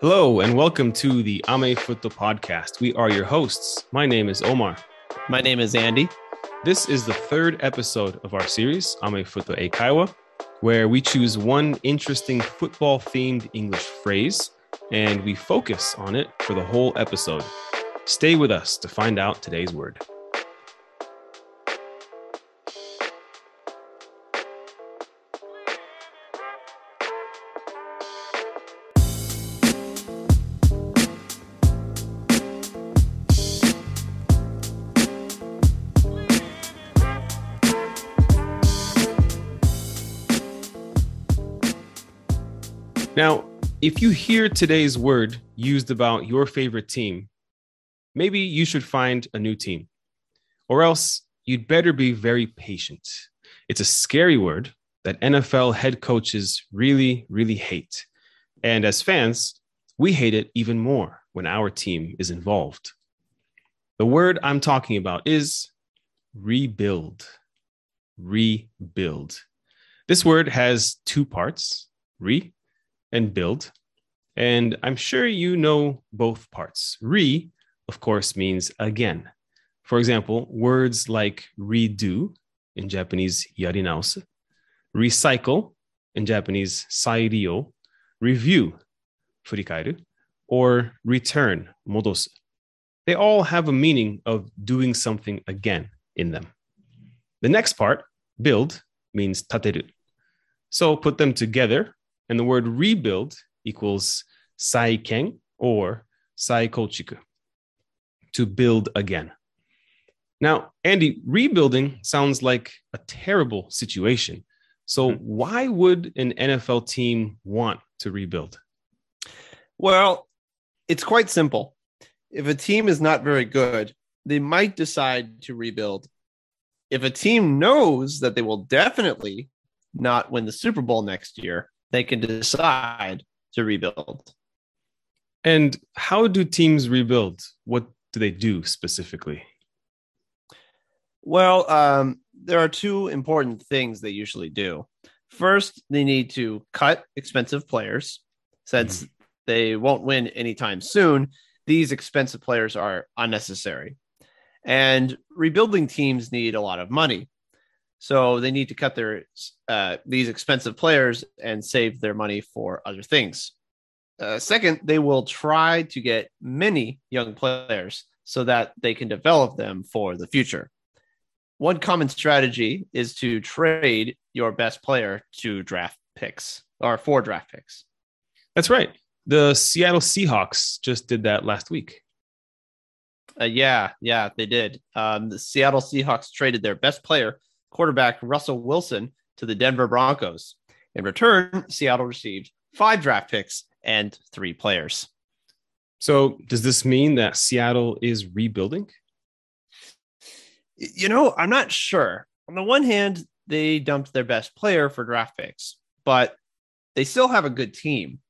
Hello, and welcome to the Amefuto Podcast. We are your hosts. My name is Omar. My name is Andy. This is the third episode of our series, Amefuto Eikaiwa, where we choose one interesting football themed English phrase and we focus on it for the whole episode. Stay with us to find out today's word. Now, if you hear today's word used about your favorite team, maybe you should find a new team. Or else you'd better be very patient. It's a scary word that NFL head coaches really, really hate. And as fans, we hate it even more when our team is involved. The word I'm talking about is rebuild. Rebuild. This word has two parts re and build. And I'm sure you know both parts. Re, of course, means again. For example, words like redo in Japanese yarinausu, recycle in Japanese sairio, review furikairu, or return modosu. They all have a meaning of doing something again in them. The next part, build, means tateru. So put them together and the word rebuild equals saikeng or saikochiku, to build again. Now, Andy, rebuilding sounds like a terrible situation. So, mm-hmm. why would an NFL team want to rebuild? Well, it's quite simple. If a team is not very good, they might decide to rebuild. If a team knows that they will definitely not win the Super Bowl next year, they can decide to rebuild. And how do teams rebuild? What do they do specifically? Well, um, there are two important things they usually do. First, they need to cut expensive players since mm-hmm. they won't win anytime soon. These expensive players are unnecessary. And rebuilding teams need a lot of money. So they need to cut their uh, these expensive players and save their money for other things. Uh, second, they will try to get many young players so that they can develop them for the future. One common strategy is to trade your best player to draft picks or for draft picks. That's right. The Seattle Seahawks just did that last week. Uh, yeah, yeah, they did. Um, the Seattle Seahawks traded their best player quarterback Russell Wilson to the Denver Broncos. In return, Seattle received five draft picks and three players. So, does this mean that Seattle is rebuilding? You know, I'm not sure. On the one hand, they dumped their best player for draft picks, but they still have a good team.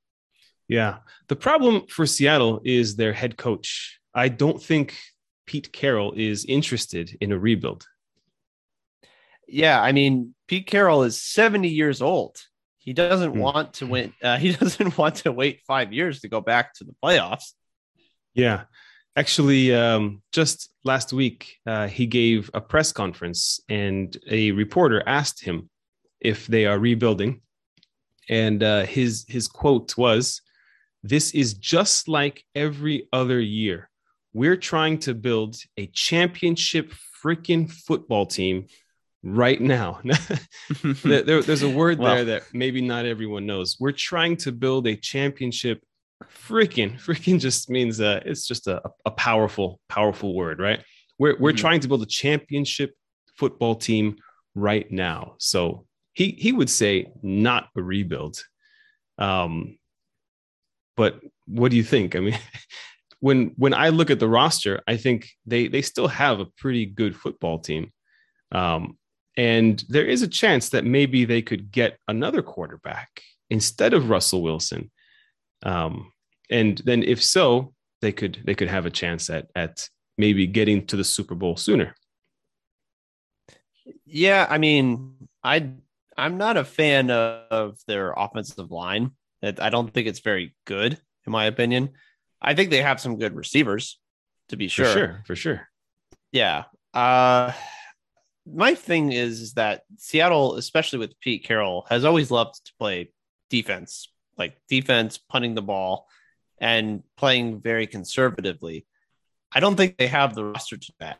Yeah. The problem for Seattle is their head coach. I don't think Pete Carroll is interested in a rebuild yeah, I mean, Pete Carroll is 70 years old. He doesn't mm. want to win. Uh, he doesn't want to wait five years to go back to the playoffs. Yeah. Actually, um, just last week, uh, he gave a press conference and a reporter asked him if they are rebuilding. And uh, his, his quote was This is just like every other year. We're trying to build a championship freaking football team right now. there, there's a word well, there that maybe not everyone knows. We're trying to build a championship. Freaking, freaking just means uh, it's just a, a powerful, powerful word, right? We're, we're mm-hmm. trying to build a championship football team right now. So he, he would say not a rebuild. Um, but what do you think? I mean, when when I look at the roster, I think they they still have a pretty good football team. Um, and there is a chance that maybe they could get another quarterback instead of Russell Wilson. Um, and then if so, they could they could have a chance at at maybe getting to the Super Bowl sooner. Yeah, I mean, I I'm not a fan of, of their offensive line. I don't think it's very good, in my opinion. I think they have some good receivers, to be sure. For sure, for sure. Yeah. Uh, my thing is, is that Seattle, especially with Pete Carroll, has always loved to play defense, like defense, punting the ball, and playing very conservatively. I don't think they have the roster to that.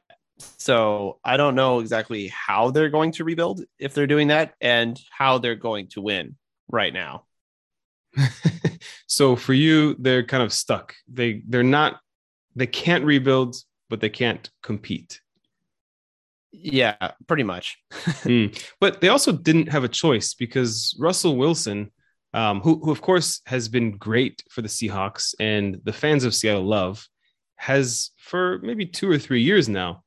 So I don't know exactly how they're going to rebuild if they're doing that and how they're going to win right now. so for you, they're kind of stuck. They they're not they can't rebuild, but they can't compete. Yeah, pretty much. mm. But they also didn't have a choice because Russell Wilson, um, who, who of course has been great for the Seahawks and the fans of Seattle love, has for maybe two or three years now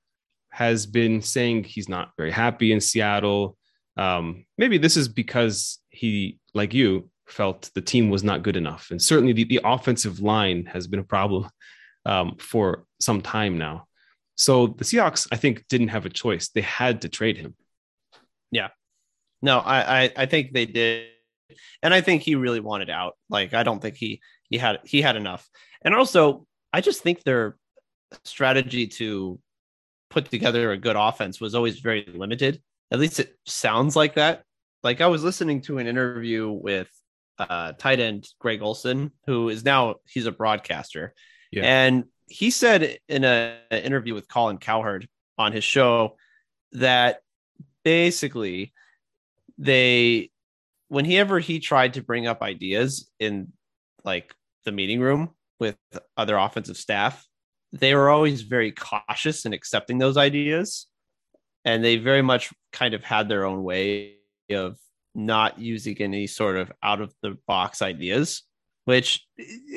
has been saying he's not very happy in Seattle. Um, maybe this is because he, like you, felt the team was not good enough, and certainly the, the offensive line has been a problem um, for some time now. So the Seahawks, I think, didn't have a choice; they had to trade him. Yeah, no, I, I, I think they did, and I think he really wanted out. Like, I don't think he he had he had enough, and also I just think their strategy to put together a good offense was always very limited. At least it sounds like that. Like I was listening to an interview with uh, tight end Greg Olsen, who is now he's a broadcaster, yeah. and he said in a, an interview with Colin Cowherd on his show that basically they whenever he tried to bring up ideas in like the meeting room with other offensive staff they were always very cautious in accepting those ideas. And they very much kind of had their own way of not using any sort of out of the box ideas which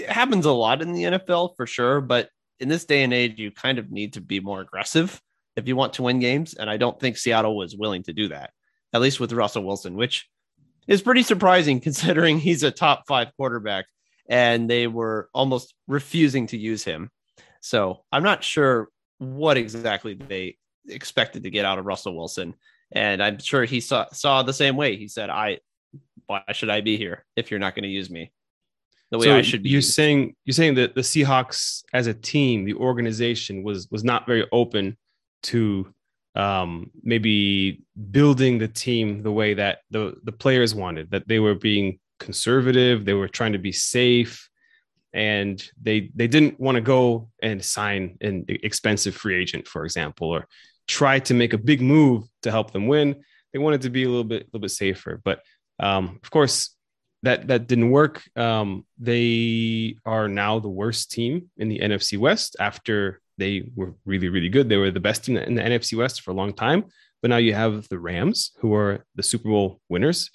happens a lot in the NFL for sure but in this day and age you kind of need to be more aggressive if you want to win games and I don't think Seattle was willing to do that at least with Russell Wilson which is pretty surprising considering he's a top 5 quarterback and they were almost refusing to use him so I'm not sure what exactly they expected to get out of Russell Wilson. And I'm sure he saw saw the same way. He said, I why should I be here if you're not going to use me? The way so I should be. You're saying you're saying that the Seahawks as a team, the organization was was not very open to um, maybe building the team the way that the the players wanted. That they were being conservative, they were trying to be safe, and they they didn't want to go and sign an expensive free agent, for example, or try to make a big move to help them win. They wanted to be a little bit a little bit safer, but um, of course that that didn't work. Um, they are now the worst team in the NFC West after they were really really good. They were the best team in the NFC West for a long time, but now you have the Rams who are the Super Bowl winners.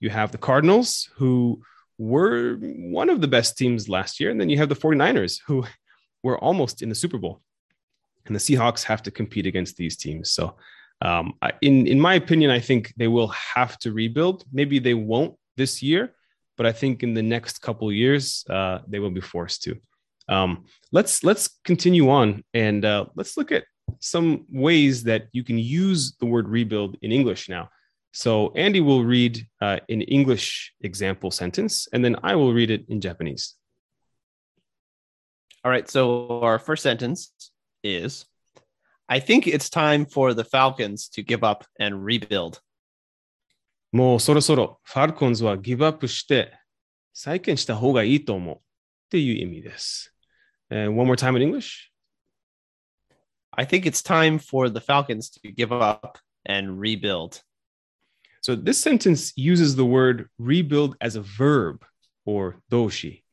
You have the Cardinals who were one of the best teams last year. And then you have the 49ers, who were almost in the Super Bowl. And the Seahawks have to compete against these teams. So, um, in, in my opinion, I think they will have to rebuild. Maybe they won't this year, but I think in the next couple years, uh, they will be forced to. Um, let's let's continue on and uh, let's look at some ways that you can use the word rebuild in English now. So Andy will read uh, an English example sentence, and then I will read it in Japanese. All right. So our first sentence is I think it's time for the Falcons to give up and rebuild. もうそろそろファルコンズはギブアップして再建した方がいいと思うっていう意味です。And one more time in English. I think it's time for the Falcons to give up and rebuild. So this sentence uses the word rebuild as a verb or 動詞。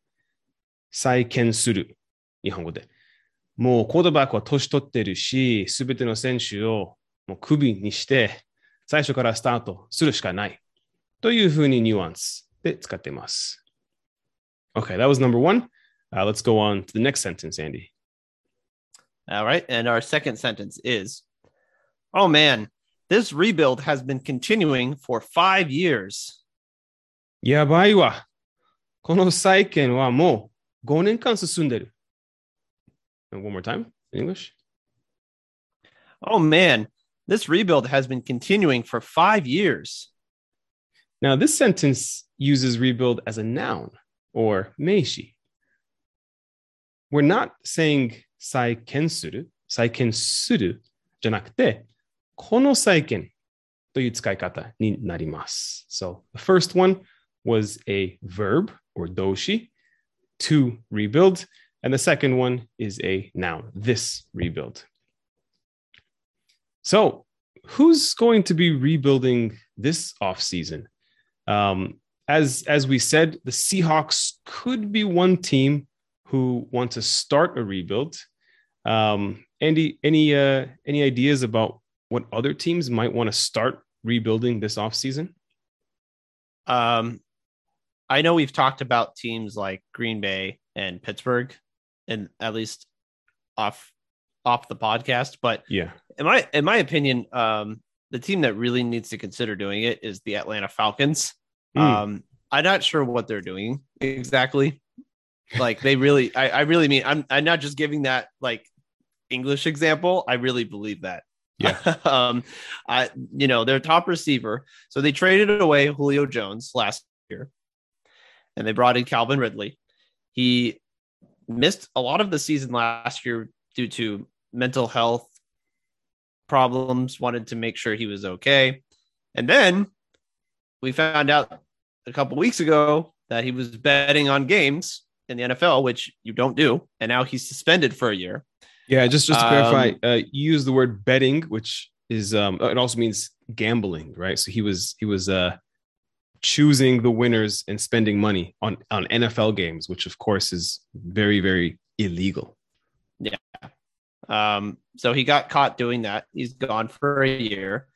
再建する。日本語で。もうコードバックは年取ってるし、すべての選手をもうクビにして、最初からスタートするしかない。というふうにニュアンスで使っています。Okay, that was number one. Uh, let's go on to the next sentence, Andy. All right. And our second sentence is Oh man, this rebuild has been continuing for five years. やばいわ。この再建はもう5年間進んでる。One more time in English. Oh man, this rebuild has been continuing for five years. Now, this sentence uses rebuild as a noun or meishi. We're not saying saiken suru, saiken suru じゃなくて、この再建という使い方になります。So the first one was a verb or doshi to rebuild, and the second one is a noun, this rebuild. So who's going to be rebuilding this offseason? Um, as as we said, the Seahawks could be one team who want to start a rebuild. Um, Andy, any uh, any ideas about what other teams might want to start rebuilding this offseason? Um, I know we've talked about teams like Green Bay and Pittsburgh, and at least off off the podcast. But yeah, in my in my opinion, um, the team that really needs to consider doing it is the Atlanta Falcons. Mm. Um, I'm not sure what they're doing exactly. Like they really, I, I really mean, I'm I'm not just giving that like English example. I really believe that. Yeah. um, I you know their top receiver. So they traded away Julio Jones last year, and they brought in Calvin Ridley. He missed a lot of the season last year due to mental health problems. Wanted to make sure he was okay, and then we found out a couple weeks ago that he was betting on games in the NFL, which you don't do, and now he's suspended for a year. Yeah, just just to clarify, um, uh, you use the word betting, which is um, it also means gambling, right? So he was he was uh, choosing the winners and spending money on on NFL games, which of course is very very illegal. Yeah. Um, so he got caught doing that. He's gone for a year.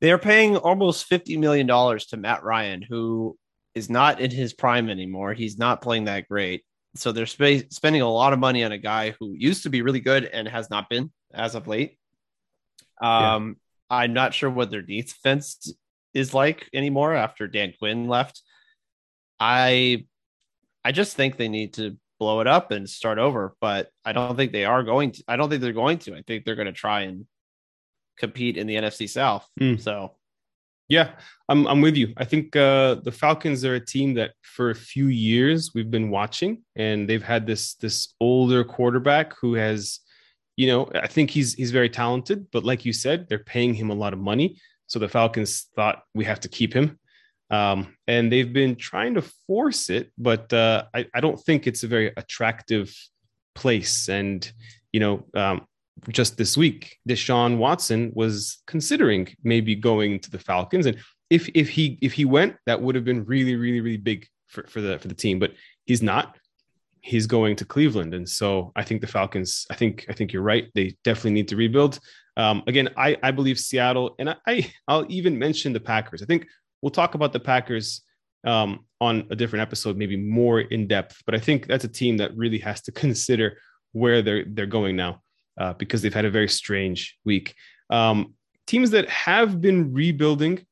They are paying almost fifty million dollars to Matt Ryan, who is not in his prime anymore. He's not playing that great so they're sp- spending a lot of money on a guy who used to be really good and has not been as of late. Um, yeah. I'm not sure what their defense is like anymore after Dan Quinn left. I I just think they need to blow it up and start over, but I don't think they are going to. I don't think they're going to. I think they're going to try and compete in the NFC South. Mm. So yeah, I'm I'm with you. I think uh, the Falcons are a team that for a few years we've been watching, and they've had this this older quarterback who has, you know, I think he's he's very talented, but like you said, they're paying him a lot of money, so the Falcons thought we have to keep him, um, and they've been trying to force it, but uh, I I don't think it's a very attractive place, and you know, um, just this week, Deshaun Watson was considering maybe going to the Falcons, and if if he if he went, that would have been really really really big for, for the for the team. But he's not. He's going to Cleveland, and so I think the Falcons. I think I think you're right. They definitely need to rebuild. Um, again, I I believe Seattle, and I, I I'll even mention the Packers. I think we'll talk about the Packers um, on a different episode, maybe more in depth. But I think that's a team that really has to consider where they're they're going now uh, because they've had a very strange week. Um, teams that have been rebuilding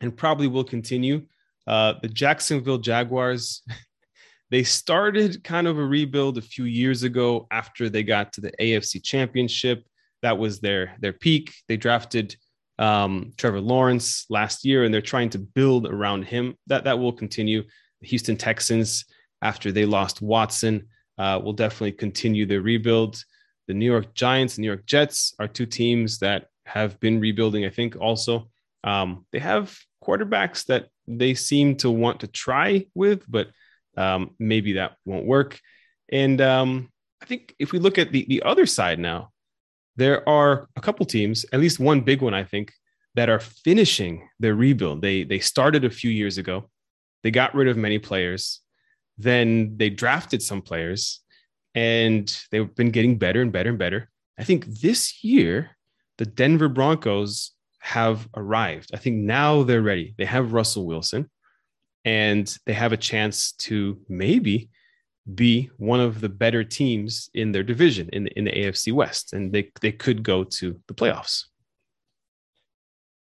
and probably will continue. Uh, the Jacksonville Jaguars, they started kind of a rebuild a few years ago after they got to the AFC Championship. That was their their peak. They drafted um, Trevor Lawrence last year, and they're trying to build around him. That that will continue. The Houston Texans, after they lost Watson, uh, will definitely continue their rebuild. The New York Giants and New York Jets are two teams that have been rebuilding, I think, also. Um, they have quarterbacks that they seem to want to try with, but um, maybe that won't work. And um, I think if we look at the, the other side now, there are a couple teams, at least one big one, I think, that are finishing their rebuild. They they started a few years ago. They got rid of many players. Then they drafted some players and they've been getting better and better and better. I think this year, the Denver Broncos have arrived. I think now they're ready. They have Russell Wilson and they have a chance to maybe be one of the better teams in their division in the, in the AFC West, and they, they could go to the playoffs.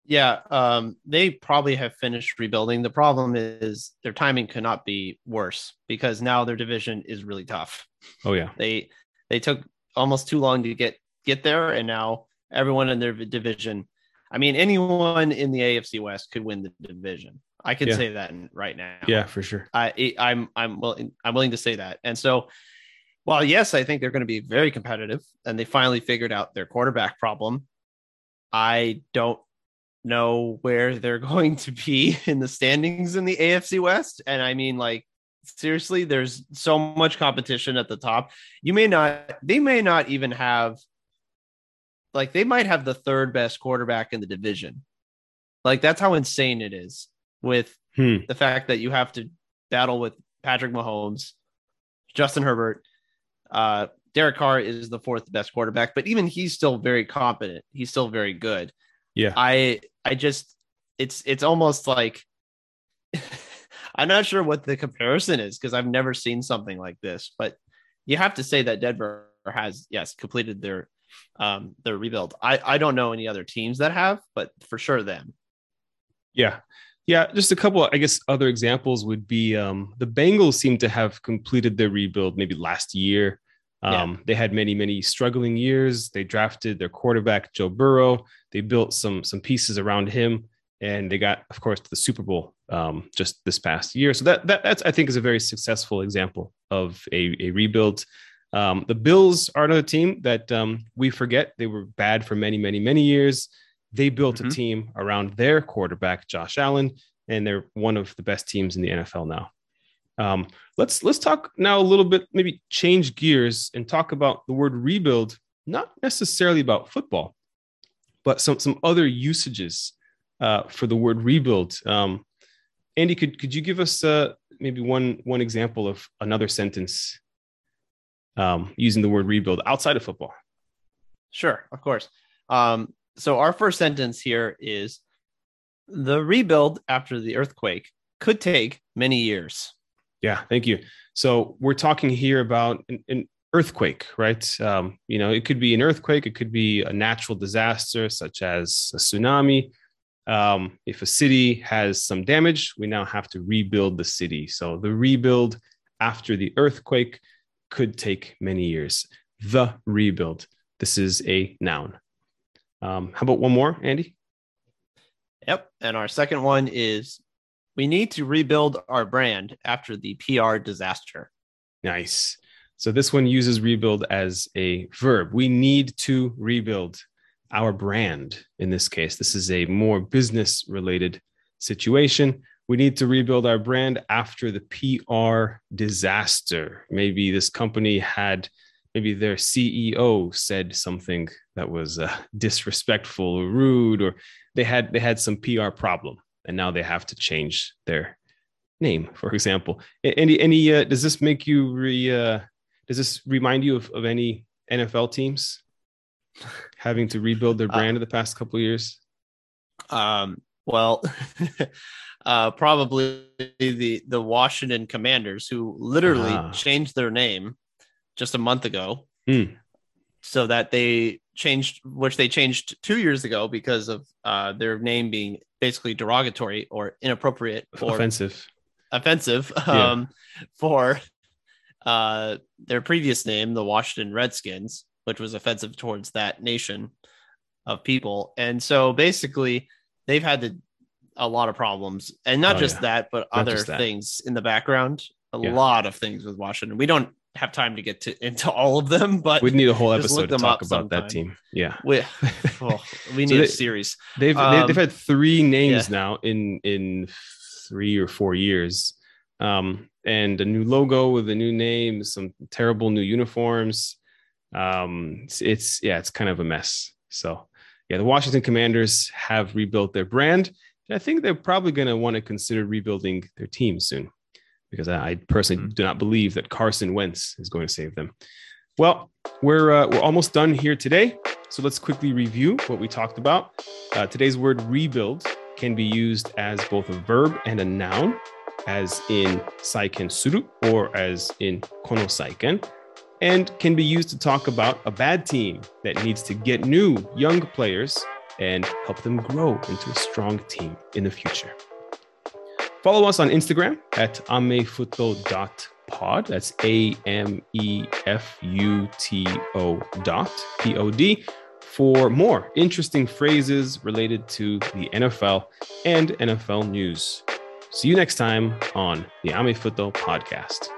Yeah, um, they probably have finished rebuilding. The problem is their timing could not be worse because now their division is really tough. Oh yeah, they they took almost too long to get get there, and now everyone in their division. I mean, anyone in the AFC West could win the division. I can Yeah. say that right now. Yeah, for sure. I I'm I'm willing I'm willing to say that. And so while yes, I think they're going to be very competitive and they finally figured out their quarterback problem, I don't know where they're going to be in the standings in the AFC West. And I mean like seriously, there's so much competition at the top. You may not they may not even have like they might have the third best quarterback in the division. Like that's how insane it is with Hmm. the fact that you have to battle with Patrick Mahomes, Justin Herbert, uh, Derek Carr is the fourth best quarterback, but even he's still very competent. He's still very good. Yeah. I I just it's it's almost like I'm not sure what the comparison is because I've never seen something like this, but you have to say that Denver has yes completed their um their rebuild. I I don't know any other teams that have, but for sure them. Yeah. Yeah. Just a couple, I guess, other examples would be um, the Bengals seem to have completed their rebuild maybe last year. Um, They had many, many struggling years. They drafted their quarterback, Joe Burrow. They built some some pieces around him, and they got, of course, to the Super Bowl um, just this past year. So that, that that's I think is a very successful example of a, a rebuild. Um, the Bills are another team that um, we forget. They were bad for many, many, many years. They built a Mhm. team around their quarterback, Josh Allen, and they're one of the best teams in the NFL now. Um, let's let's talk now a little bit, maybe change gears and talk about the word rebuild, not necessarily about football, but some some other usages uh, for the word rebuild. Um, Andy, could could you give us uh, maybe one one example of another sentence um, using the word rebuild outside of football? Sure, of course. Um, so our first sentence here is the rebuild after the earthquake could take many years. Yeah, thank you. So we're talking here about an, an earthquake, right? Um, you know, it could be an earthquake, it could be a natural disaster such as a tsunami. Um, if a city has some damage, we now have to rebuild the city. So the rebuild after the earthquake could take many years. The rebuild. This is a noun. Um, how about one more, Andy? Yep. And our second one is we need to rebuild our brand after the PR disaster. Nice. So this one uses rebuild as a verb. We need to rebuild our brand in this case. This is a more business related situation. We need to rebuild our brand after the PR disaster. Maybe this company had, maybe their CEO said something that was uh, disrespectful or rude, or they had they had some PR problem, and now they have to change their name, for example. Any any uh, does this make you re uh, does this remind you of, of any NFL teams having to rebuild their Uh, brand in the past couple of years? Um, well, uh, probably the the Washington Commanders, who literally Ah. changed their name just a month ago, Hmm. so that they changed, which they changed two years ago because of uh, their name being basically derogatory or inappropriate or Offensive. offensive Yeah. um, for uh, their previous name, the Washington Redskins, which was offensive towards that nation of people. And so basically, they've had the, a lot of problems, and not Oh, just yeah. that, but Not other things in the background. A Yeah. lot of things with Washington. We don't have time to get to into all of them, but We'd need a whole episode to talk about that team. Yeah. we, oh, we So need a series. They've they, Um, they've had three names yeah. now in in three or four years, um, and a new logo with a new name, some terrible new uniforms. Um, it's, it's yeah, it's kind of a mess. So yeah, the Washington Commanders have rebuilt their brand, and I think they're probably going to want to consider rebuilding their team soon, because I, I personally Mhm. do not believe that Carson Wentz is going to save them. Well, we're uh, we're almost done here today. So let's quickly review what we talked about. Uh, today's word rebuild can be used as both a verb and a noun, as in saiken suru or as in kono saiken, and can be used to talk about a bad team that needs to get new young players and help them grow into a strong team in the future. Follow us on Instagram at amefuto.pod. That's A M E F U T O dot P O D for more interesting phrases related to the NFL and NFL news. See you next time on the Amefuto Podcast.